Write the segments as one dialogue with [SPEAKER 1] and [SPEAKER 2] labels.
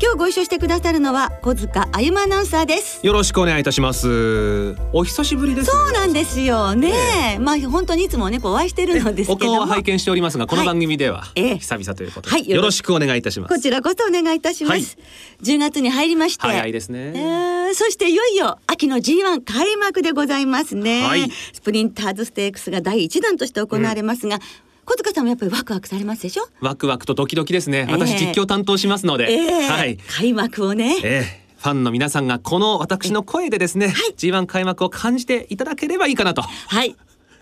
[SPEAKER 1] 今日ご一緒してくださるのは小塚あゆまアナウンサーです。
[SPEAKER 2] よろしくお願いいたします。お久しぶりです、ね。
[SPEAKER 1] そうなんですよ。ね、
[SPEAKER 2] え。
[SPEAKER 1] まあ本当にいつもねこうお会いしてるのですけ
[SPEAKER 2] お
[SPEAKER 1] ども
[SPEAKER 2] 拝見しておりますが、この番組では
[SPEAKER 1] ええ。
[SPEAKER 2] 久々ということで、
[SPEAKER 1] はい
[SPEAKER 2] よろしく。お願いいたします。
[SPEAKER 1] こちらこそお願いいたします、
[SPEAKER 2] はい。
[SPEAKER 1] 10月に入りまして。
[SPEAKER 2] 早いです
[SPEAKER 1] え
[SPEAKER 2] ね。
[SPEAKER 1] ーそしていよいよ秋の G1 開幕でございますね、
[SPEAKER 2] はい。
[SPEAKER 1] スプリンターズステークスが第一弾として行われますが、小塚さんもやっぱりワクワクされますでしょ？
[SPEAKER 2] ワクワクとドキドキですね。
[SPEAKER 1] ええ。
[SPEAKER 2] 私実況担当しますので、
[SPEAKER 1] ええ。
[SPEAKER 2] はい。
[SPEAKER 1] 開幕をね。
[SPEAKER 2] ええ。ファンの皆さんがこの私の声でですね、
[SPEAKER 1] はい。
[SPEAKER 2] G1 開幕を感じていただければいいかなと。
[SPEAKER 1] はい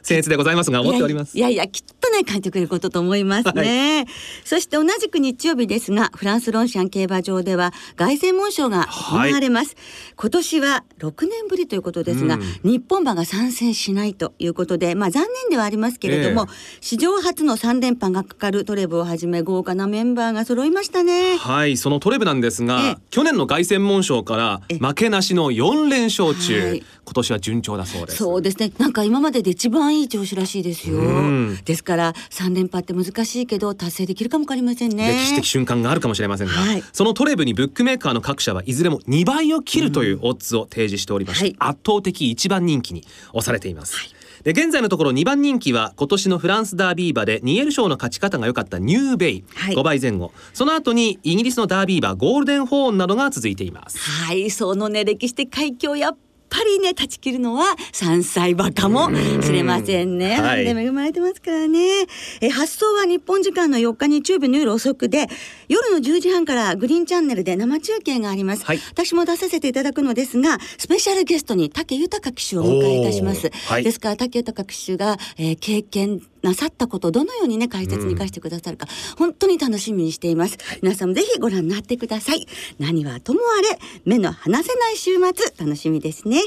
[SPEAKER 2] 僭越でございますが思っております。
[SPEAKER 1] いやいやきっとね感じてくれることと思いますね、そして同じく日曜日ですがフランスロンシャン競馬場では凱旋門賞が行われます、今年は6年ぶりということですが、
[SPEAKER 2] うん。
[SPEAKER 1] 日本馬が参戦しないということでまあ残念ではありますけれども、
[SPEAKER 2] え
[SPEAKER 1] 史上初の3連覇がかかるトレブをはじめ豪華なメンバーが揃いましたね。
[SPEAKER 2] はい、そのトレブなんですが、
[SPEAKER 1] ええ。
[SPEAKER 2] 去年の凱旋門賞から
[SPEAKER 1] え
[SPEAKER 2] 負けなしの4連勝中、
[SPEAKER 1] はい
[SPEAKER 2] 今年は順調だそうです。
[SPEAKER 1] そうですね。なんか今までで一番いい調子らしいですよ。
[SPEAKER 2] うん。
[SPEAKER 1] ですから3連覇って難しいけど達成できるかもわかりませんね。
[SPEAKER 2] 歴史的瞬間があるかもしれませんが、
[SPEAKER 1] はい。
[SPEAKER 2] そのトレブにブックメーカーの各社はいずれも2倍を切るというオッズを提示しておりまして、
[SPEAKER 1] はい。
[SPEAKER 2] 圧倒的一番人気に押されています。で現在のところ2番人気は今年のフランスダービー馬でニエル賞の勝ち方が良かったニューベイ、
[SPEAKER 1] はい。
[SPEAKER 2] 5倍前後。その後にイギリスのダービー馬ゴールデンホーンなどが続いています。
[SPEAKER 1] はい、そのね歴史的快挙をやっぱりね断ち切るのは3歳馬かもしれませんね。
[SPEAKER 2] はい。
[SPEAKER 1] で恵まれてますからね。え発送は日本時間の4日日曜日の夜遅くで夜の10時半からグリーンチャンネルで生中継があります。
[SPEAKER 2] はい。
[SPEAKER 1] 私も出させていただくのですがスペシャルゲストに武豊騎手をお迎えいたします。
[SPEAKER 2] はい。
[SPEAKER 1] ですから武豊騎手が、えー経験なさったことをどのようにね解説に生かしてくださるか、本当に楽しみにしています、皆さんもぜひご覧になってください。何はともあれ目の離せない週末楽しみですね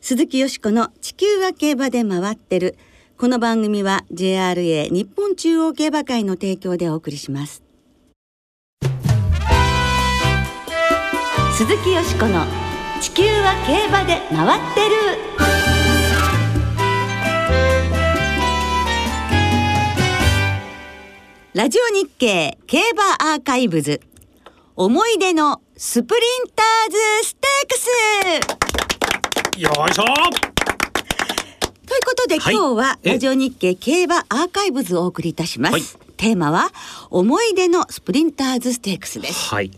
[SPEAKER 1] 鈴木よしこの地球は競馬で回ってる。この番組は JRA 日本中央競馬会の提供でお送りします。鈴木よしこの地球は競馬で回ってる。ラジオ日経競馬アーカイブズ。思い出のスプリンターズステークス。
[SPEAKER 2] いしょ。
[SPEAKER 1] ということで、
[SPEAKER 2] はい。
[SPEAKER 1] 今日は
[SPEAKER 2] え？
[SPEAKER 1] ラジオ日経競馬アーカイブズをお送りいたします、
[SPEAKER 2] はい。
[SPEAKER 1] テーマは思い出のスプリンターズステークスです。
[SPEAKER 2] はい。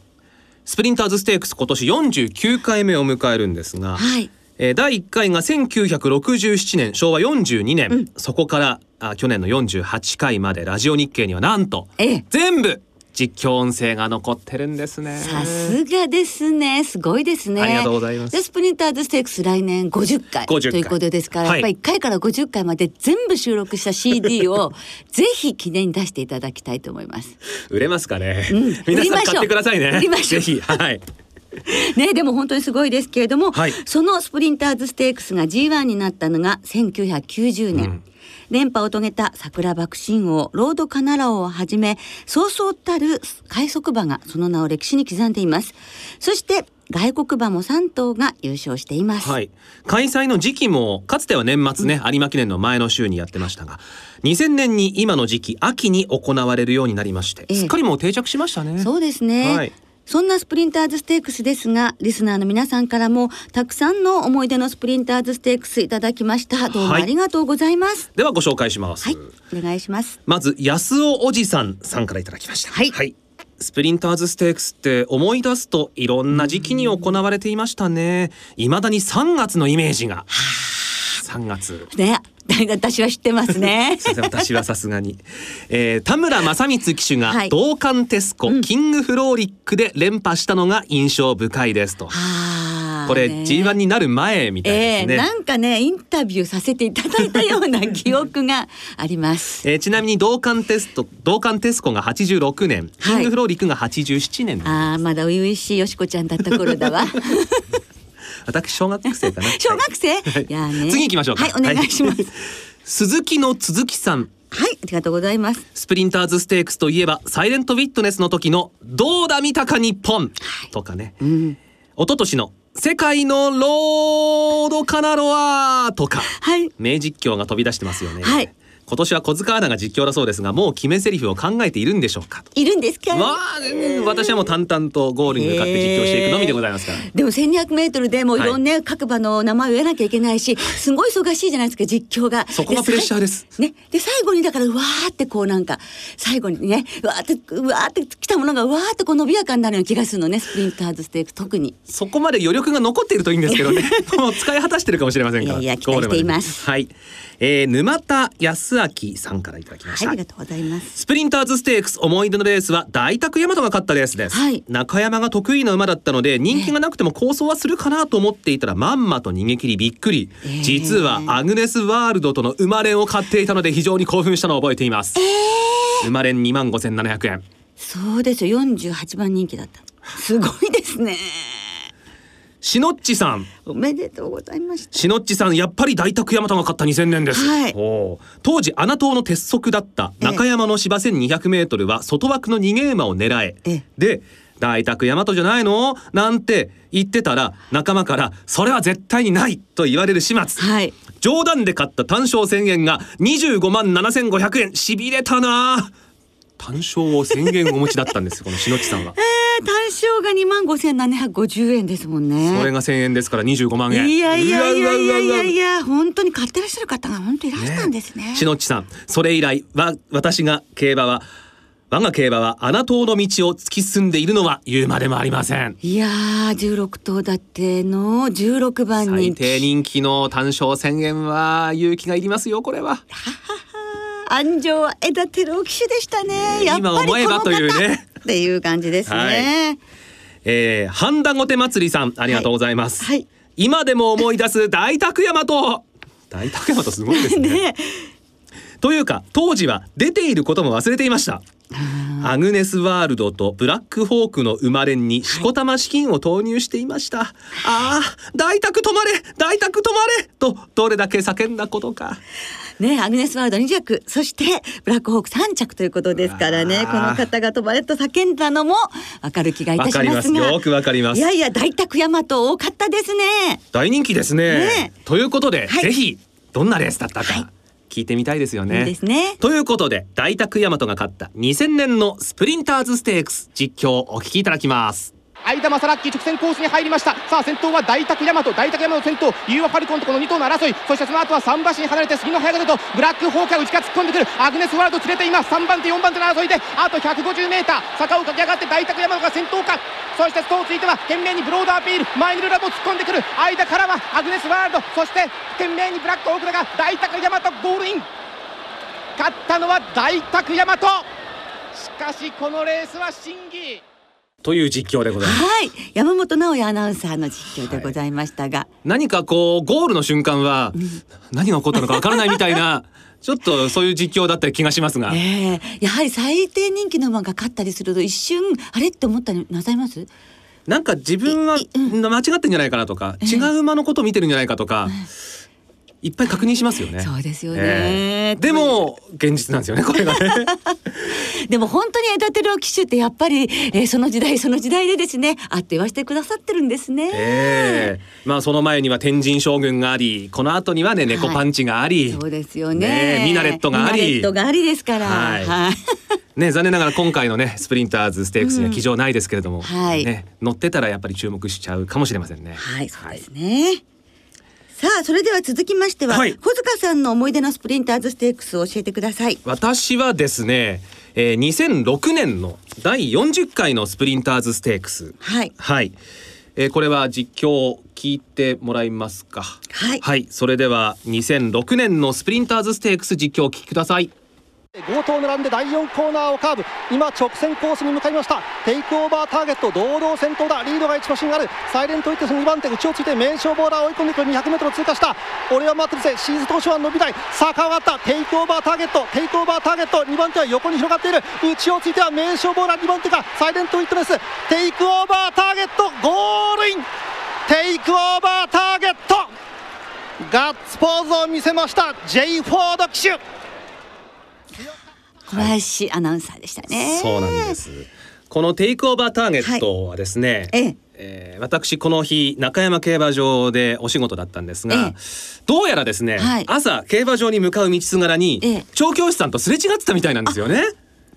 [SPEAKER 2] スプリンターズステークス今年49回目を迎えるんですが、
[SPEAKER 1] はい。
[SPEAKER 2] えー第1回が1967年昭和42年、そこからあ去年の48回までラジオ日経にはなんと
[SPEAKER 1] ええ。
[SPEAKER 2] 全部実況音声が残ってるんですね。
[SPEAKER 1] さすがですね。すごいですね。
[SPEAKER 2] ありがとうございます。
[SPEAKER 1] で、スプリンターズステークス来年50回。
[SPEAKER 2] 50回。
[SPEAKER 1] ということですから、
[SPEAKER 2] はい。
[SPEAKER 1] やっぱり1回から50回まで全部収録した CD を ぜひ記念に出していただきたいと思います。
[SPEAKER 2] 売れますかね、
[SPEAKER 1] うん。
[SPEAKER 2] 皆さん買ってくださいね。
[SPEAKER 1] 売りましょう。
[SPEAKER 2] ぜひ。はい。
[SPEAKER 1] ね、でも本当にすごいですけれども、
[SPEAKER 2] はい。
[SPEAKER 1] そのスプリンターズステークスが G1 になったのが1990年。
[SPEAKER 2] うん
[SPEAKER 1] 連覇を遂げた桜爆心王ロードカナラ王をはじめそうそうたる快速馬がその名を歴史に刻んでいます。そして外国馬も3頭が優勝しています、
[SPEAKER 2] はい、開催の時期もかつては年末ね、有馬記念の前の週にやってましたが2000年に今の時期秋に行われるようになりまして、
[SPEAKER 1] ええ。
[SPEAKER 2] すっかりもう定着しましたね。
[SPEAKER 1] そうですね、
[SPEAKER 2] はい
[SPEAKER 1] そんなスプリンターズステークスですがリスナーの皆さんからもたくさんの思い出のスプリンターズステークスいただきましたどうも
[SPEAKER 2] はい
[SPEAKER 1] ありがとうございます
[SPEAKER 2] ではご紹介します。
[SPEAKER 1] はい、お願いします
[SPEAKER 2] まず安尾おじさんさんからいただきました。
[SPEAKER 1] はい
[SPEAKER 2] スプリンターズステークスって思い出すといろんな時期に行われていましたね。未だに3月のイメージが。3月。
[SPEAKER 1] ね私は知ってますね
[SPEAKER 2] 私はさすがに、えー田村正光騎手が
[SPEAKER 1] はい
[SPEAKER 2] 同感テスコ、
[SPEAKER 1] うん
[SPEAKER 2] キングフローリックで連覇したのが印象深いですと。
[SPEAKER 1] はあ
[SPEAKER 2] これ
[SPEAKER 1] ね
[SPEAKER 2] G1 になる前みたい
[SPEAKER 1] え
[SPEAKER 2] ですね。
[SPEAKER 1] えなんかねインタビューさせていただいたような記憶があります。
[SPEAKER 2] えーちなみに同感テスト同感テスコが86年、キ
[SPEAKER 1] はい
[SPEAKER 2] ングフローリックが87年。
[SPEAKER 1] ああまだ初々しいよしこちゃんだった頃だわ。
[SPEAKER 2] 私小学生かな。
[SPEAKER 1] 小学生、
[SPEAKER 2] はい
[SPEAKER 1] い、やね。
[SPEAKER 2] 次行きましょうか。
[SPEAKER 1] はいお願いします。
[SPEAKER 2] は鈴木の鈴木さん。
[SPEAKER 1] はいありがとうございます。
[SPEAKER 2] スプリンターズステークスといえばサイレントウィットネスの時の「どうだ見たか日本」とかね、
[SPEAKER 1] うん
[SPEAKER 2] 一昨年の「世界のロードカナロア」とか
[SPEAKER 1] はい
[SPEAKER 2] 名実況が飛び出してますよね、
[SPEAKER 1] はい
[SPEAKER 2] 今年は小塚アナが実況だそうですがもう決め台詞を考えているんでしょうか？
[SPEAKER 1] いるんですか？
[SPEAKER 2] まあ、私はもう淡々とゴールに向かって実況していくのみでございますから。
[SPEAKER 1] でも1200メートルでもういろんな各馬の名前を言わなきゃいけないし、すごい忙しいじゃないですか実況が。
[SPEAKER 2] そこがプレッシャーです
[SPEAKER 1] ね、で最後にだからうわーってこうなんか最後にねうわーってうわーってきたものがうわーってこう伸びやかになるような気がするのねスプリンターズステークス特に。
[SPEAKER 2] そこまで余力が残っているといいんですけどね。もう使い果たしてるかもしれませんから。
[SPEAKER 1] いやいや期待しています
[SPEAKER 2] はい。えー、沼田康明さんからいただきました。
[SPEAKER 1] はいありがとうございます。
[SPEAKER 2] スプリンターズステークス思い出のレースは大沢大和が勝ったレースです、
[SPEAKER 1] はい。
[SPEAKER 2] 中山が得意な馬だったので人気がなくても構想はするかなと思っていたらまんまと逃げ切りびっくり、
[SPEAKER 1] え
[SPEAKER 2] 実はアグネスワールドとの馬連を買っていたので非常に興奮したのを覚えています、馬連2万5700円。
[SPEAKER 1] そうですよ。48番人気だった。すごいですね。
[SPEAKER 2] しのっちさん。
[SPEAKER 1] おめでとうございました。
[SPEAKER 2] しのっちさんやっぱり大沢大和が勝った2000年です、
[SPEAKER 1] はい。
[SPEAKER 2] 当時穴党の鉄則だった中山の芝 1200m は外枠の逃げ馬を狙え。
[SPEAKER 1] ええ。
[SPEAKER 2] で大沢大和じゃないの？なんて言ってたら仲間からそれは絶対にないと言われる始末。
[SPEAKER 1] はい。
[SPEAKER 2] 冗談で買った単勝1000円が25万7500円。しびれたな。単勝を1000円お持ちだったんですよこのしのっちさんは。
[SPEAKER 1] えー、単勝が2万5750円ですもんね。
[SPEAKER 2] それが1000円ですから25万円。
[SPEAKER 1] いやいやいやいやいやい
[SPEAKER 2] や
[SPEAKER 1] や本当に買ってらっしゃる方が本当いらしたんですね。
[SPEAKER 2] しのっちさんそれ以来は私が競馬は我が競馬は穴党の道を突き進んでいるのは言うまでもありません。
[SPEAKER 1] いやー16頭だっての16番
[SPEAKER 2] 最
[SPEAKER 1] 人
[SPEAKER 2] 低人気の単勝1000円は勇気がいりますよこれは
[SPEAKER 1] 安城は枝照夫騎手でしたね。やっぱり
[SPEAKER 2] 今思えばというね。
[SPEAKER 1] っていう感じですね。
[SPEAKER 2] はい。えー、半田御手祭りさんありがとうございます、
[SPEAKER 1] はい。はい。
[SPEAKER 2] 今でも思い出す大沢 大和大沢大和すごいですね。
[SPEAKER 1] ね
[SPEAKER 2] というか当時は出ていることも忘れていましたアグネスワールドとブラックホークの生まれにしこたま資金を投入していました、ああ大沢止まれ大沢止まれとどれだけ叫んだことか。
[SPEAKER 1] ねアグネスワールド2着そしてブラックホーク3着ということですからね。この方が飛ばれと叫んだのもわかる気がいたし
[SPEAKER 2] わかり
[SPEAKER 1] まが
[SPEAKER 2] ますすよくわかります。
[SPEAKER 1] いやいや大沢大和多かったですね。
[SPEAKER 2] 大人気ですね。
[SPEAKER 1] ね。
[SPEAKER 2] ということで、
[SPEAKER 1] はい。
[SPEAKER 2] ぜひどんなレースだった
[SPEAKER 1] はい。
[SPEAKER 2] か聞いてみたいですよね、
[SPEAKER 1] いいですね。
[SPEAKER 2] ということで大沢大和が勝った2000年のスプリンターズステークス実況をお聞きいただきます
[SPEAKER 3] 相田正ラッキー直線コースに入りました。さあ先頭は大沢大和。大沢大和の先頭ユーワファルコンとこの2頭の争い。そしてその後は3馬身離れて杉の早風とブラックホークが内から突っ込んでくる。アグネスワールド連れています。3番手4番手の争いであと 150m 坂を駆け上がって大沢大和が先頭か。そしてそうついては懸命にブロードアピール。前にルラボ突っ込んでくる。間からはアグネスワールド。そして懸命にブラックホークだが大沢大和ゴールイン。勝ったのは大沢大和。しかしこのレースは審議。
[SPEAKER 2] という実況でございます。
[SPEAKER 1] はい。山本直也アナウンサーの実況でございましたが、
[SPEAKER 2] 何かこうゴールの瞬間は何が起こったのかわからないみたいな ちょっとそういう実況だった気がしますが。
[SPEAKER 1] ええ。やはり最低人気の馬が勝ったりすると一瞬あれって思ったりなさいます？
[SPEAKER 2] なんか自分は間違ってんじゃないかなとか
[SPEAKER 1] ええ。
[SPEAKER 2] 違う馬のことを見てるんじゃないかとかいっぱい確認しますよね。
[SPEAKER 1] そうですよね
[SPEAKER 2] ええでも現実なんですよねこれがね。
[SPEAKER 1] でも本当に枝照夫騎手ってやっぱり、えーその時代その時代でですねあって言わせてくださってるんですね。
[SPEAKER 2] ええまあその前には天神将軍がありこの後にはね猫パンチがあり、
[SPEAKER 1] そうですよ
[SPEAKER 2] ね
[SPEAKER 1] ね
[SPEAKER 2] えミナレットがあり
[SPEAKER 1] ミナレットがありですから。
[SPEAKER 2] はい
[SPEAKER 1] はい
[SPEAKER 2] ね残念ながら今回のねスプリンターズステークスには騎乗ないですけれども、
[SPEAKER 1] はい
[SPEAKER 2] ね乗ってたらやっぱり注目しちゃうかもしれませんね。
[SPEAKER 1] はい、そうですね。さあ、それでは続きましては、
[SPEAKER 2] はい。
[SPEAKER 1] 小塚さんの思い出のスプリンターズステークスを教えてください。
[SPEAKER 2] 私はですね、えー、2006年の第40回のスプリンターズステークス。
[SPEAKER 1] はい。
[SPEAKER 2] はい、えーこれは実況を聞いてもらいますか。
[SPEAKER 1] はい。
[SPEAKER 2] はい。それでは2006年のスプリンターズステークス実況をお聞きください
[SPEAKER 4] 強盗を並んで第4コーナーをカーブ。今直線コースに向かいました。テイクオーバーターゲット。堂々先頭だ。リードが1馬身ある。サイレントウィットネス2番手内をついて名勝ボーラー追い込んでくる 200m 通過した。オレハマッテルゼ。シーズ当初は伸びたい。さあ変わった。テイクオーバーターゲット。テイクオーバーターゲット。2番手は横に広がっている。内をついては名勝ボーラー2番手か。サイレントウィットネス。テイクオーバーターゲット。ゴールイン。テイクオーバーターゲット。ガッツポーズを見せました。J フォード騎手。
[SPEAKER 1] 小林アナウンサーでしたね。
[SPEAKER 2] そうなんです。このテイクオーバーターゲットはですね、
[SPEAKER 1] ええ。
[SPEAKER 2] えー私この日中山競馬場でお仕事だったんですが、
[SPEAKER 1] ええ。
[SPEAKER 2] どうやらですね、
[SPEAKER 1] はい。
[SPEAKER 2] 朝競馬場に向かう道すがらに、
[SPEAKER 1] ええ。
[SPEAKER 2] 調教師さんとすれ違ってたみたいなんですよね。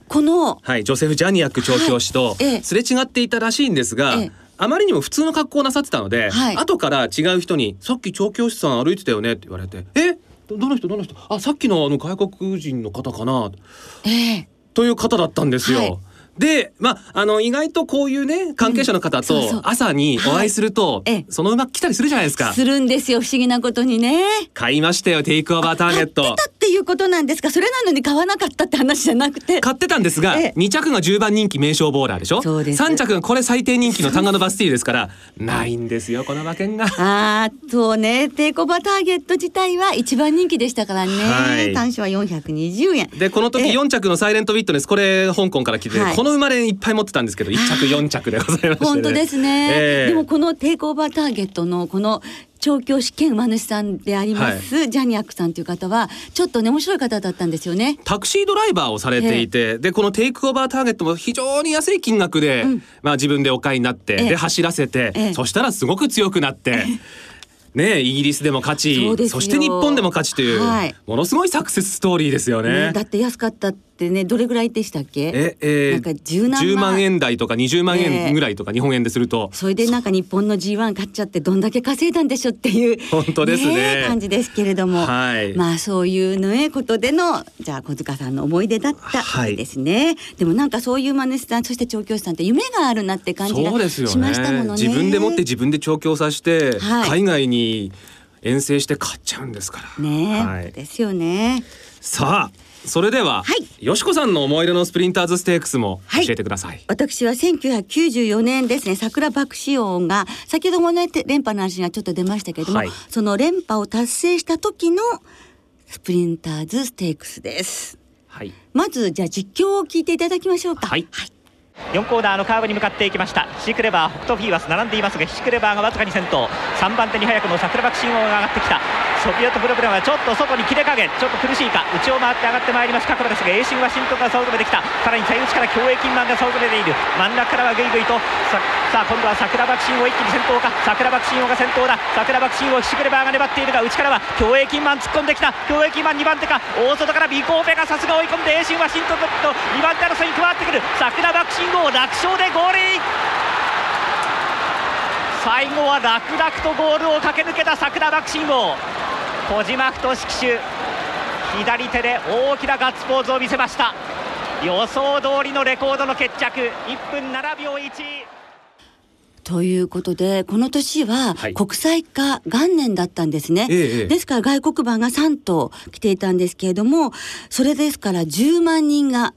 [SPEAKER 1] この
[SPEAKER 2] はい、ジョセフ・ジャニアック調教師とすれ違っていたらしいんですが、
[SPEAKER 1] ええ。
[SPEAKER 2] あまりにも普通の格好をなさってたので、
[SPEAKER 1] はい。
[SPEAKER 2] 後から違う人に「さっき調教師さん歩いてたよね」って言われて「えどどの人どの人？あさっきのあの外国人の方かな」
[SPEAKER 1] ええ。
[SPEAKER 2] という方だったんですよ。
[SPEAKER 1] はい。
[SPEAKER 2] で、まあ、あの、意外とこういうね、関係者の方と朝にお会いすると、その馬来たりするじゃないですか。
[SPEAKER 1] するんですよ不思議なことにね。
[SPEAKER 2] 買いましたよ、テイクオーバーターゲット
[SPEAKER 1] いうことなんですかそれなのに買わなかったって話じゃなくて。
[SPEAKER 2] 買ってたんですが、
[SPEAKER 1] ええ。
[SPEAKER 2] 2着が10番人気名勝ボーラーでしょ？
[SPEAKER 1] そうです。
[SPEAKER 2] 3着がこれ最低人気のタンガノバスティールですから、ないんですよ、この馬券が。
[SPEAKER 1] ああそうね。テイクオーバーターゲット自体は一番人気でしたからね、
[SPEAKER 2] はい。
[SPEAKER 1] 単勝は420円。
[SPEAKER 2] で、この時
[SPEAKER 1] ええ。
[SPEAKER 2] 4着のサイレントウィットネス、これ香港から来て、
[SPEAKER 1] はい。
[SPEAKER 2] この生まれいっぱい持ってたんですけど、1着4着でございまして、ね。
[SPEAKER 1] 本当ですね、
[SPEAKER 2] ええ。
[SPEAKER 1] でもこのテイクオーバーターゲットのこの調教師兼馬主さんであります、ジャニアックさんという方はちょっとね面白い方だったんですよね。
[SPEAKER 2] タクシードライバーをされていて、でこのテイクオーバーターゲットも非常に安い金額で、まあ自分でお買いになって、
[SPEAKER 1] ええ。
[SPEAKER 2] で走らせて、
[SPEAKER 1] ええ。
[SPEAKER 2] そしたらすごく強くなって。ね、イギリスでも勝ち
[SPEAKER 1] そ
[SPEAKER 2] して日本でも勝ちという、
[SPEAKER 1] はい。
[SPEAKER 2] ものすごいサクセスストーリーですよね。
[SPEAKER 1] ねだって安かったってねどれぐらいでしたっけ？
[SPEAKER 2] ええ
[SPEAKER 1] なんか十何
[SPEAKER 2] 10
[SPEAKER 1] 万
[SPEAKER 2] 万円台とか20万
[SPEAKER 1] ええ。
[SPEAKER 2] 円ぐらいとか日本円ですると、
[SPEAKER 1] それでなんか日本の G1 勝っちゃってどんだけ稼いだんでしょっていう
[SPEAKER 2] 本当ですね。
[SPEAKER 1] 感じですけれども、
[SPEAKER 2] はい。
[SPEAKER 1] まあそういうねことでのじゃあ小塚さんの思い出だったですね、でもなんかそういう馬主さんそして調教師さんって夢があるなって感じがしましたも
[SPEAKER 2] ね
[SPEAKER 1] のね。
[SPEAKER 2] 自分でもって自分で調教させて、
[SPEAKER 1] はい。
[SPEAKER 2] 海外に遠征して勝っちゃうんですから。
[SPEAKER 1] ねえ、
[SPEAKER 2] はい。
[SPEAKER 1] ですよね。
[SPEAKER 2] さあそれでは、
[SPEAKER 1] はい。
[SPEAKER 2] よしこさんの思い出のスプリンターズステークスも
[SPEAKER 1] はい。
[SPEAKER 2] 教えてください。
[SPEAKER 1] 私は1994年ですね桜爆死王が先ほどもね連覇の話がちょっと出ましたけれども、
[SPEAKER 2] はい。
[SPEAKER 1] その連覇を達成した時のスプリンターズステークスです。
[SPEAKER 2] はい。
[SPEAKER 1] まずじゃあ実況を聞いていただきましょうか。
[SPEAKER 2] はい。
[SPEAKER 5] 4コーナーのカーブに向かっていきました。シークレバー北斗フィーバス並んでいますがシークレバーがわずかに先頭。3番手に早くも桜爆信号が上がってきたソビエトプログラムはちょっと外に切れ加減ちょっと苦しいか。内を回って上がってまいります角度ですがエーシンワシントンが差を詰めてきた。さらに最内から競泳金マンが差を詰めている。真ん中からはグイグイと。さあ今度は桜爆信号一気に先頭か。桜爆信号が先頭だ。桜爆信号シークレバーが粘っているが内からは競泳金マン突っ込んできた。競泳金マン2番手か。大外からビコーペがさすが追い込んでエーシンワシントンと。2番手争いに加わってくる。桜爆信号楽勝でゴール最後は楽々とゴールを駆け抜けた桜爆信号小島太志騎手左手で大きなガッツポーズを見せました。予想通りのレコードの決着。1分7秒1
[SPEAKER 1] ということでこの年は
[SPEAKER 2] はい。
[SPEAKER 1] 国際化元年だったんですね、
[SPEAKER 2] ええええ。
[SPEAKER 1] ですから外国馬が3頭来ていたんですけれどもそれですから10万人が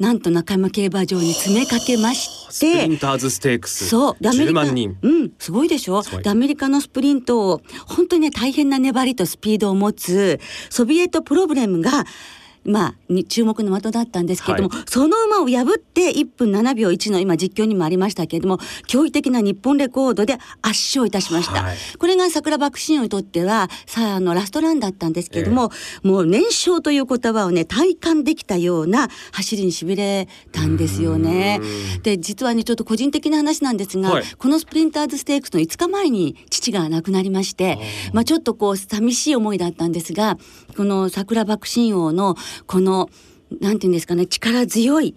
[SPEAKER 1] なんと中山競馬場に詰めかけまし
[SPEAKER 2] スプリ
[SPEAKER 1] て
[SPEAKER 2] ンターズステークス。
[SPEAKER 1] そう。でアメリ
[SPEAKER 2] 10
[SPEAKER 1] カ
[SPEAKER 2] 万人。
[SPEAKER 1] うん。すごいでしょ？アメリカのスプリントを本当にね大変な粘りとスピードを持つソビエトプロブレムがまあ、に注目の的だったんですけれども、
[SPEAKER 2] は
[SPEAKER 1] その馬を破って1分7秒1の今実況にもありましたけれども驚異的な日本レコードで圧勝いたしました、
[SPEAKER 2] はい。
[SPEAKER 1] これが桜爆心王にとってはさああのラストランだったんですけれども、もう年少という言葉をね体感できたような走りにしびれたんですよね。で実はねちょっと個人的な話なんですが、
[SPEAKER 2] はい。
[SPEAKER 1] このスプリンターズステークスの5日前に父が亡くなりましてまあちょっとこう寂しい思いだったんですがこの桜爆心王のこのなんていうんですかね力強い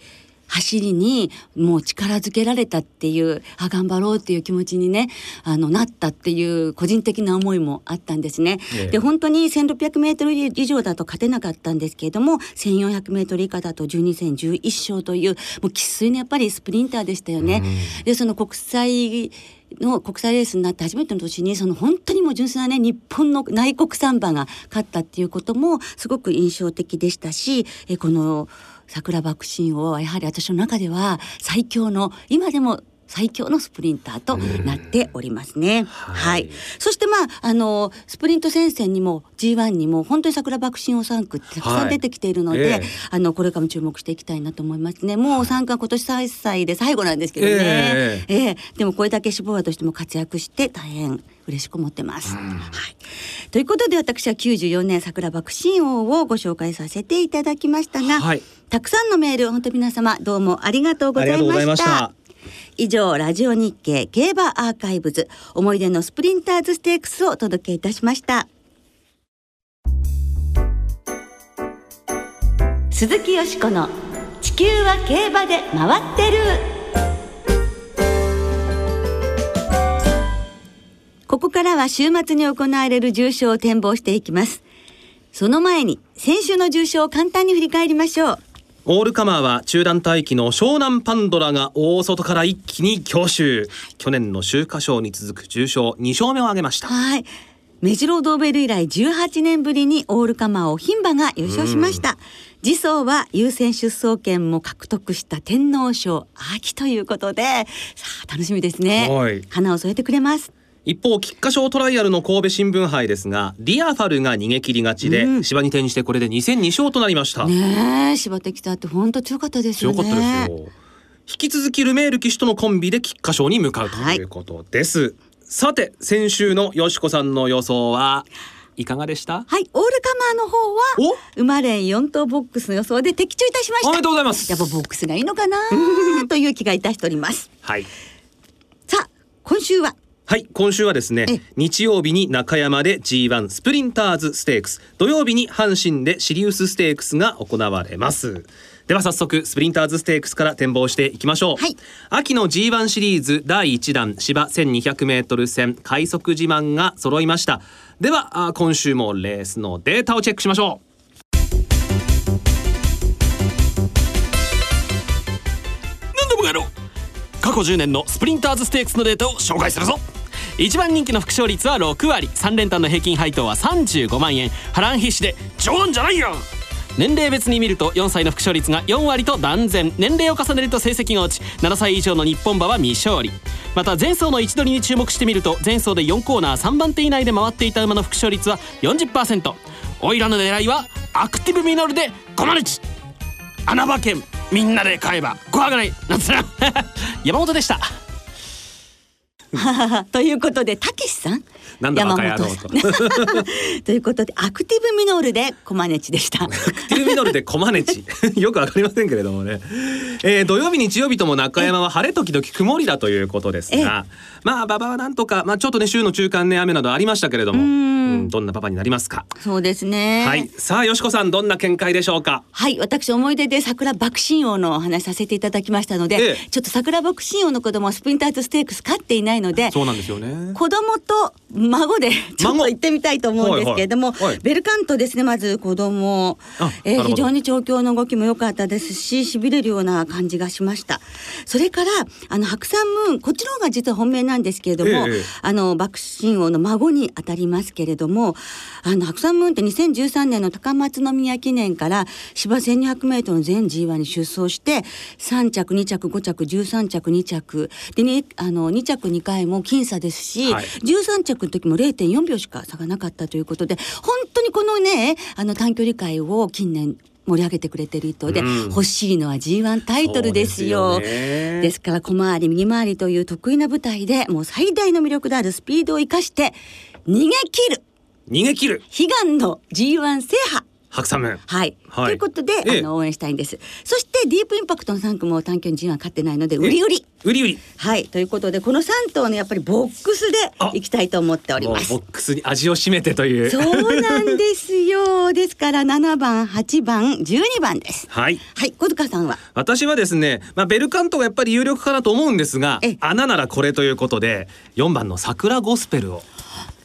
[SPEAKER 1] 走りにもう力づけられたっていうあ頑張ろうっていう気持ちにねあのなったっていう個人的な思いもあったんですね。
[SPEAKER 2] ええ
[SPEAKER 1] で本当に 1600m 以上だと勝てなかったんですけれども 1400m 以下だと12戦11勝というもう生粋のやっぱりスプリンターでしたよね。でその国際の国際レースになって初めての年にその本当にもう純粋なね日本の内国サンバが勝ったっていうこともすごく印象的でしたしえこの桜爆心をやはり私の中では最強の今でも最強のスプリンターとなっておりますね。
[SPEAKER 2] はい
[SPEAKER 1] はい。そしてまああのスプリント戦線にも G1 にも本当に桜爆心王3区ってたくさん出てきているので、
[SPEAKER 2] はいええ
[SPEAKER 1] あのこれからも注目していきたいなと思いますね。もう3区は今年3歳で最後なんですけどね。
[SPEAKER 2] え
[SPEAKER 1] ええでもこれだけ脂肪馬としても活躍して大変嬉しく思ってます。はい。ということで私は94年桜爆心王をご紹介させていただきましたが、
[SPEAKER 2] はい
[SPEAKER 1] たくさんのメール本当皆様どうもありがとうございまし。
[SPEAKER 2] た
[SPEAKER 1] 以上ラジオ日経競馬アーカイブズ思い出のスプリンターズステークスをお届けいたしました。鈴木よしこの地球は競馬で回ってる。ここからは週末に行われる重賞を展望していきます。その前に先週の重賞を簡単に振り返りましょう。
[SPEAKER 2] オールカマーは中段待機の湘南パンドラが大外から一気に強襲去年の秋華賞に続く重賞2勝目を挙げました
[SPEAKER 1] はい。メジロードーベル以来18年ぶりにオールカマーを牝馬が優勝しました。次走は優先出走権も獲得した天皇賞秋ということで、さあ楽しみですね
[SPEAKER 2] はい。
[SPEAKER 1] 花を添えてくれます。
[SPEAKER 2] 一方菊花賞トライアルの神戸新聞杯ですがリアファルが逃げ切り勝ちで、
[SPEAKER 1] うん。
[SPEAKER 2] 芝に転じてこれで2戦2勝となりました、
[SPEAKER 1] ねえ、柴敵さんって本当強かったですよね。
[SPEAKER 2] 強かったですよ。引き続きルメール騎手とのコンビで菊花賞に向かうと
[SPEAKER 1] はい
[SPEAKER 2] いうことです、さて先週のよしこさんの予想はいかがでした？
[SPEAKER 1] はい、オールカマーの方は
[SPEAKER 2] お？
[SPEAKER 1] 馬連4頭ボックスの予想で的中いたしました。
[SPEAKER 2] おめでとうございます。
[SPEAKER 1] やっぱボックスがいいのかなという気がいたしております。
[SPEAKER 2] はい。
[SPEAKER 1] さあ、今週は
[SPEAKER 2] はい今週はですね
[SPEAKER 1] え
[SPEAKER 2] 日曜日に中山で G1 スプリンターズステークス。土曜日に阪神でシリウスステークスが行われます。では早速スプリンターズステークスから展望していきましょう、
[SPEAKER 1] はい。
[SPEAKER 2] 秋の G1 シリーズ第1弾芝 1200m 戦快速自慢が揃いました。ではあ今週もレースのデータをチェックしましょ
[SPEAKER 6] 何過去10年のスプリンターズステークスのデータを紹介するぞ。一番人気の副勝率は6割。3連単の平均配当は35万円。波乱必死で冗談じゃないよ。年齢別に見ると4歳の副勝率が4割と断然。年齢を重ねると成績が落ち7歳以上の日本馬は未勝利。また前走の位置取りに注目してみると前走で4コーナー3番手以内で回っていた馬の副勝率は40%オイラの狙いはアクティブミノルでコマネチ。穴場券みんなで買えば怖くないなんつな 山本でした。
[SPEAKER 1] ということで、たけしさん。
[SPEAKER 2] なんだバカ野郎
[SPEAKER 1] 山本さんということで、アクティブミノールでコマネチでした。
[SPEAKER 2] うティルミノルでコマネチ。よくわかりませんけれどもね、えー土曜日日曜日とも中山は晴れ時々曇りだということですがまあ馬場はなんとかまあちょっとね週の中間ね雨などありましたけれどもうん。どんなパパになりますか？
[SPEAKER 1] そうですね。
[SPEAKER 2] はい。さあよしこさんどんな見解でしょうか？
[SPEAKER 1] はい、私思い出で桜爆心王のお話させていただきましたので、
[SPEAKER 2] ええ。
[SPEAKER 1] ちょっと桜爆心王の子供はスプリンターズステークス勝っていないので、
[SPEAKER 2] そうなんですよね。
[SPEAKER 1] 子供と孫で ちょっと
[SPEAKER 2] 孫？
[SPEAKER 1] 行ってみたいと思うんですけれども、
[SPEAKER 2] はいはい。はい。
[SPEAKER 1] ベルカントですねまず子供。えー非常に調教の動きも良かったですし痺れるような感じがしました。それからあの白山ムーンこっちの方が実は本命なんですけれども、
[SPEAKER 2] ええ
[SPEAKER 1] あの爆心王の孫にあたりますけれどもあの白山ムーンって2013年の高松宮記念から芝 1200m の全 G1 に出走して3着2着5着13着2着。でねあの2着2回も僅差ですし、
[SPEAKER 2] はい。
[SPEAKER 1] 13着の時も0.4秒しか差がなかったということで本当にこのねあの短距離界を近年盛り上げてくれてる人で、
[SPEAKER 2] うん。
[SPEAKER 1] 欲しいのは G1 タイトルですよ。
[SPEAKER 2] ですよね。
[SPEAKER 1] ですから小回り右回りという得意な舞台でもう最大の魅力であるスピードを生かして逃げ切る。
[SPEAKER 2] 逃げ切る。
[SPEAKER 1] 悲願の G1 制覇
[SPEAKER 2] 白山。ム
[SPEAKER 1] はい、
[SPEAKER 2] はい。
[SPEAKER 1] ということで、
[SPEAKER 2] ええ。
[SPEAKER 1] あの応援したいんです。そしてディープインパクトの3区も短距離 G1 勝ってないので売り売り
[SPEAKER 2] 売り売り
[SPEAKER 1] はい。ということでこの3頭ねやっぱりボックスで
[SPEAKER 2] あ。
[SPEAKER 1] いきたいと思っております。
[SPEAKER 2] ボックスに味を占めてという。
[SPEAKER 1] そうなんですよ。ですから7番8番12番です。
[SPEAKER 2] はい。
[SPEAKER 1] はい。小塚さんは？
[SPEAKER 2] 私はですね、まあ、ベルカントがやっぱり有力かなと思うんですが
[SPEAKER 1] ええ。
[SPEAKER 2] 穴ならこれということで4番の桜ゴスペルを。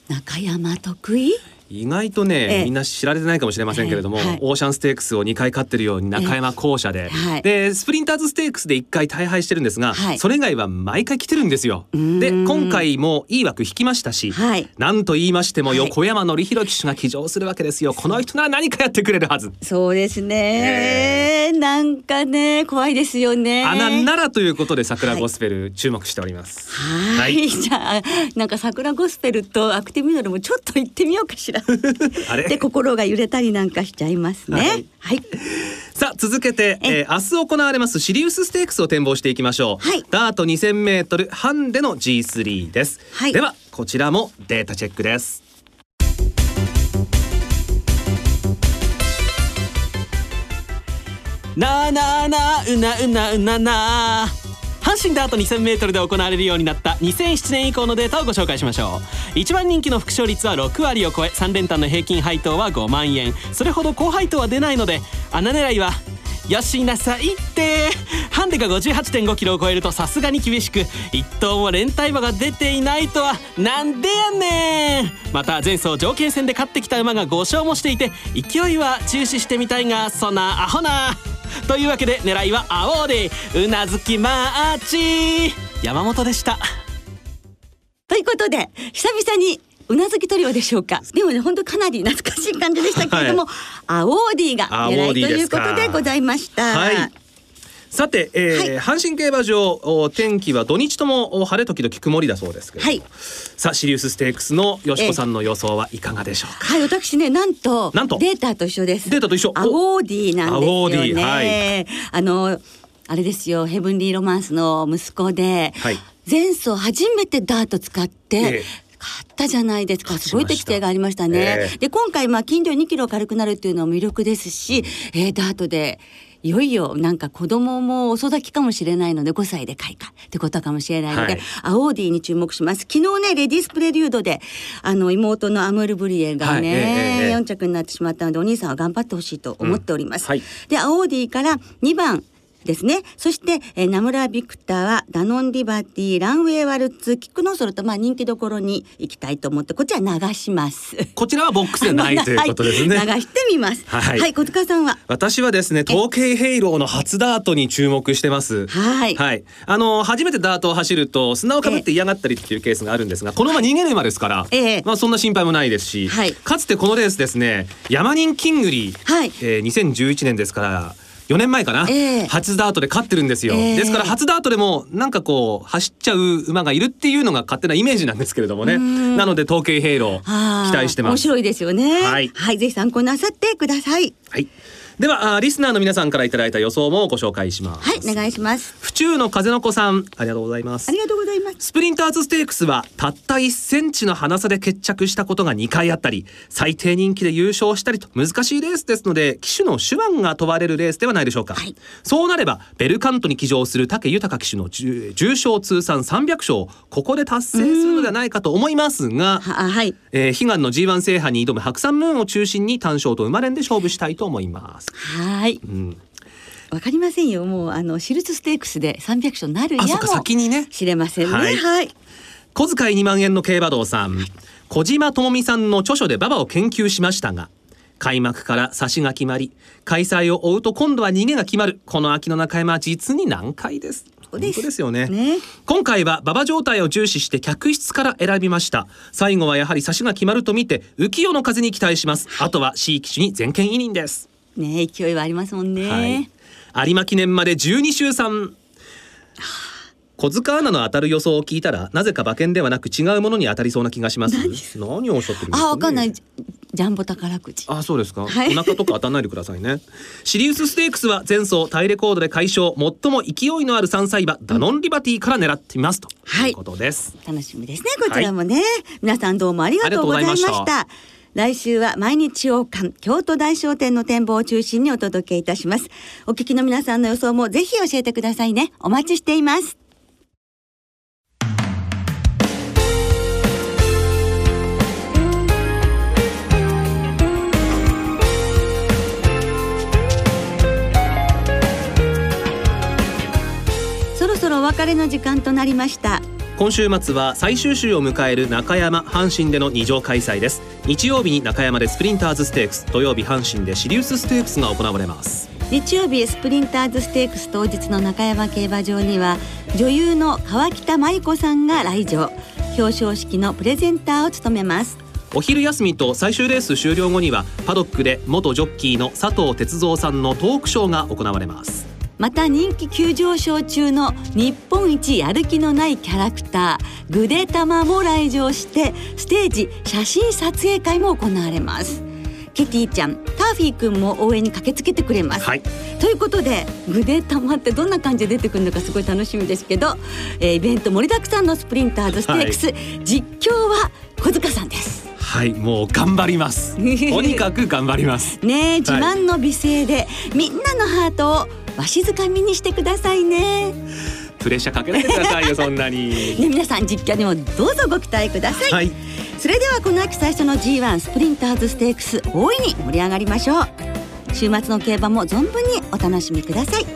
[SPEAKER 1] 中山得意？
[SPEAKER 2] 意外とね、
[SPEAKER 1] ええ。
[SPEAKER 2] みんな知られてないかもしれませんけれども、
[SPEAKER 1] はいはい。
[SPEAKER 2] オーシャンステークスを2回勝ってるように中山校舎で、
[SPEAKER 1] はい。
[SPEAKER 2] でスプリンターズステークスで1回大敗してるんですが、
[SPEAKER 1] はい。
[SPEAKER 2] それ以外は毎回来てるんですよ。
[SPEAKER 1] ん。
[SPEAKER 2] で今回もいい枠引きましたし、
[SPEAKER 1] はい。
[SPEAKER 2] なんと言いましても
[SPEAKER 1] はい。
[SPEAKER 2] 横山典弘騎手が騎乗するわけですよ。この人なら何かやってくれるはず。
[SPEAKER 1] そうですね、なんかね怖いですよね。
[SPEAKER 2] 穴ならということで桜ゴスペル注目しております。
[SPEAKER 1] はい、
[SPEAKER 2] はい。
[SPEAKER 1] じゃあなんか桜ゴスペルとアクティブミノルもちょっと行ってみようかしら で心が揺れたりなんかしちゃいますね。
[SPEAKER 2] はい。
[SPEAKER 1] はい、
[SPEAKER 2] さあ続けて、えー明日行われますシリウスステークスを展望していきましょう、
[SPEAKER 1] はい。
[SPEAKER 2] ダート 2000m ハンデの G3 です、
[SPEAKER 1] はい。
[SPEAKER 2] ではこちらもデータチェックです。
[SPEAKER 6] なあなあなあうなうなうなな。あ阪神ダート 2000m で行われるようになった2007年以降のデータをご紹介しましょう。一番人気の副賞率は6割を超え3連単の平均配当は5万円。それほど高配当は出ないので穴狙いはよしなさいって。ハンデが58.5キロを超えるとさすがに厳しく一頭も連帯馬が出ていないとは。なんでやねん。また前走条件戦で勝ってきた馬が5勝もしていて勢いは注視してみたいがそんなアホな。というわけで狙いは青でうなずきマーチ。山本でした。
[SPEAKER 1] ということで久々にうなずきトリオでしょうか？でもね本当かなり懐かしい感じでしたけれども、アウォーディ
[SPEAKER 2] ーが
[SPEAKER 1] 狙いということでございました。
[SPEAKER 2] はい。さて、えー
[SPEAKER 1] はい。
[SPEAKER 2] 阪神競馬場お天気は土日ともお晴れ時々曇りだそうですけれども、
[SPEAKER 1] はい。
[SPEAKER 2] さあシリウスステークスのよしこさんの予想はいかがでしょうか、
[SPEAKER 1] はい、私ね、なんと、
[SPEAKER 2] なんと？
[SPEAKER 1] データと一緒です。
[SPEAKER 2] データと一緒？
[SPEAKER 1] アウォーディーなんですよ
[SPEAKER 2] アウォーディー
[SPEAKER 1] ね。
[SPEAKER 2] はい。
[SPEAKER 1] あの、あれですよ、ヘブンリーロマンスの息子で、
[SPEAKER 2] はい。
[SPEAKER 1] 前走初めてダート使って、
[SPEAKER 2] ええ。
[SPEAKER 1] 勝ったじゃないですか。すごい適性がありましたね。
[SPEAKER 2] ええ。
[SPEAKER 1] で、今回、まあ、筋量2キロ軽くなるっていうのも魅力ですし、えーダートで、いよいよなんか子供も遅咲きかもしれないので5歳で開花ってことかもしれないので、
[SPEAKER 2] はい。
[SPEAKER 1] アオーディに注目します。昨日ねレディースプレリュードであの妹のアムール・ブリエが
[SPEAKER 2] はい。えええ
[SPEAKER 1] ね、
[SPEAKER 2] ええ。
[SPEAKER 1] 4着になってしまったのでお兄さんは頑張ってほしいと思っております。
[SPEAKER 2] うん。はい。
[SPEAKER 1] でアウォーディーから2番ですね。そして、えーナムラ・ビクターはダノン・リバティ、ランウェイ・ワルツ、キックノーソルと、まあ、人気どころに行きたいと思って、こっちは流します。
[SPEAKER 2] こちらはボックスでない ということですね、
[SPEAKER 1] はい。流してみます。
[SPEAKER 2] はい。
[SPEAKER 1] はい、小塚さんは？
[SPEAKER 2] 私はですねトウケイヘイローの初ダートに注目してます。
[SPEAKER 1] はい。
[SPEAKER 2] はい。あの初めてダートを走ると砂をかぶって嫌がったりっていうケースがあるんですがこの馬逃げる馬ですから、
[SPEAKER 1] ええ。
[SPEAKER 2] まあそんな心配もないですし、
[SPEAKER 1] はい。
[SPEAKER 2] かつてこのレースですねヤマニンキングリー、
[SPEAKER 1] はい。
[SPEAKER 2] えー2011年ですから4年前かな、
[SPEAKER 1] ええ。
[SPEAKER 2] 初ダートで勝ってるんですよ、
[SPEAKER 1] ええ。
[SPEAKER 2] ですから初ダートでもなんかこう走っちゃう馬がいるっていうのが勝手なイメージなんですけれどもね。なので統計ヘイ期待してます。
[SPEAKER 1] 面白いですよね。
[SPEAKER 2] はい。
[SPEAKER 1] はい、ぜひ参考になさってください。
[SPEAKER 2] はいではあーリスナーの皆さんからいただいた予想もご紹介します
[SPEAKER 1] はい、お願いします。
[SPEAKER 2] 府中の風の子さんありがとうございます
[SPEAKER 1] ありがとうございます。
[SPEAKER 2] スプリンターズステークスはたった1センチの花差で決着したことが2回あったり最低人気で優勝したりと難しいレースですので騎手の手腕が問われるレースではないでしょうか、
[SPEAKER 1] はい
[SPEAKER 2] そうなればベルカントに騎乗する武豊騎手の重重賞通算300勝をここで達成するのではないかと思いますが、
[SPEAKER 1] は、あはい。
[SPEAKER 2] えー悲願の G1 制覇に挑む白山ムーンを中心に単勝と生まれんで勝負したいと思います。
[SPEAKER 1] はい。
[SPEAKER 2] うん、
[SPEAKER 1] わかりませんよ。もう、あの、シルツステークスで300勝なるやも
[SPEAKER 2] 先にね。
[SPEAKER 1] しれませんね。
[SPEAKER 2] は
[SPEAKER 1] はい。い。
[SPEAKER 2] 小遣い2万円の競馬道さん。小島智美さんの著書で馬場を研究しましたが開幕から差しが決まり開催を追うと今度は逃げが決まる。この秋の中山は実に難解です。
[SPEAKER 1] そうです。
[SPEAKER 2] 本当ですよね。
[SPEAKER 1] ね。
[SPEAKER 2] 今回は馬場状態を重視して客室から選びました。最後はやはり差しが決まると見て浮世の風に期待します。あとは C 機種に全権委任です
[SPEAKER 1] ね、勢いはありますもんね。
[SPEAKER 2] はい、有馬記念まで12週3小塚アナの当たる予想を聞いたらなぜか馬券ではなく違うものに当たりそうな気がします。何？をおっしゃってるんですか、ね、
[SPEAKER 1] あ、わかんない。ジャンボ宝くじ。
[SPEAKER 2] あそうですか、
[SPEAKER 1] はい。
[SPEAKER 2] お腹とか当たんないでくださいね。シリウスステークスは前走タイレコードで快勝。最も勢いのある3歳馬ダノンリバティから狙ってみます。と
[SPEAKER 1] はい
[SPEAKER 2] いうことです、
[SPEAKER 1] 楽しみですね。こちらもね、皆さんどうも。ありがとうございまし
[SPEAKER 2] た
[SPEAKER 1] 来週は毎日王冠京都大商店の展望を中心にお届けいたします。お聞きの皆さんの予想もぜひ教えてくださいね。お待ちしています。そろそろお別れの時間となりました
[SPEAKER 2] 今週末は最終週を迎える中山阪神での2場開催です。日曜日に中山でスプリンターズステークス土曜日阪神でシリウスステークスが行われます。
[SPEAKER 1] 日曜日スプリンターズステークス当日の中山競馬場には女優の川北真理子さんが来場。表彰式のプレゼンターを務めます
[SPEAKER 2] お昼休みと最終レース終了後にはパドックで元ジョッキーの佐藤哲三さんのトークショーが行われます。
[SPEAKER 1] また人気急上昇中の日本一やる気のないキャラクターグデタマも来場してステージ写真撮影会も行われます。ケティちゃんターフィーくんも応援に駆けつけてくれます、
[SPEAKER 2] はい。
[SPEAKER 1] ということでグデタマってどんな感じで出てくるのかすごい楽しみですけど、えーイベント盛りだくさんのスプリンターズステークス、実況は小塚さんです。
[SPEAKER 2] はいもう頑張ります。とにかく頑張ります。
[SPEAKER 1] ねえ自慢の美声で、みんなのハートをわしづかみにしてくださいね。
[SPEAKER 2] プレッシャーかけないでくださいよ そんなに。
[SPEAKER 1] ね皆さん実況にもどうぞご期待ください、
[SPEAKER 2] はい。
[SPEAKER 1] それではこの秋最初の G1 スプリンターズステークス大いに盛り上がりましょう。週末の競馬も存分にお楽しみください。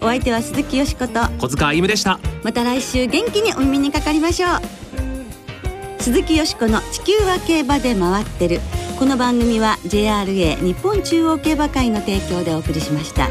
[SPEAKER 1] お相手は鈴木よしこと。
[SPEAKER 2] 小塚歩夢でした。
[SPEAKER 1] また来週元気にお耳にかかりましょう。鈴木よしこの地球は競馬で回ってる。この番組は JRA 日本中央競馬会の提供でお送りしました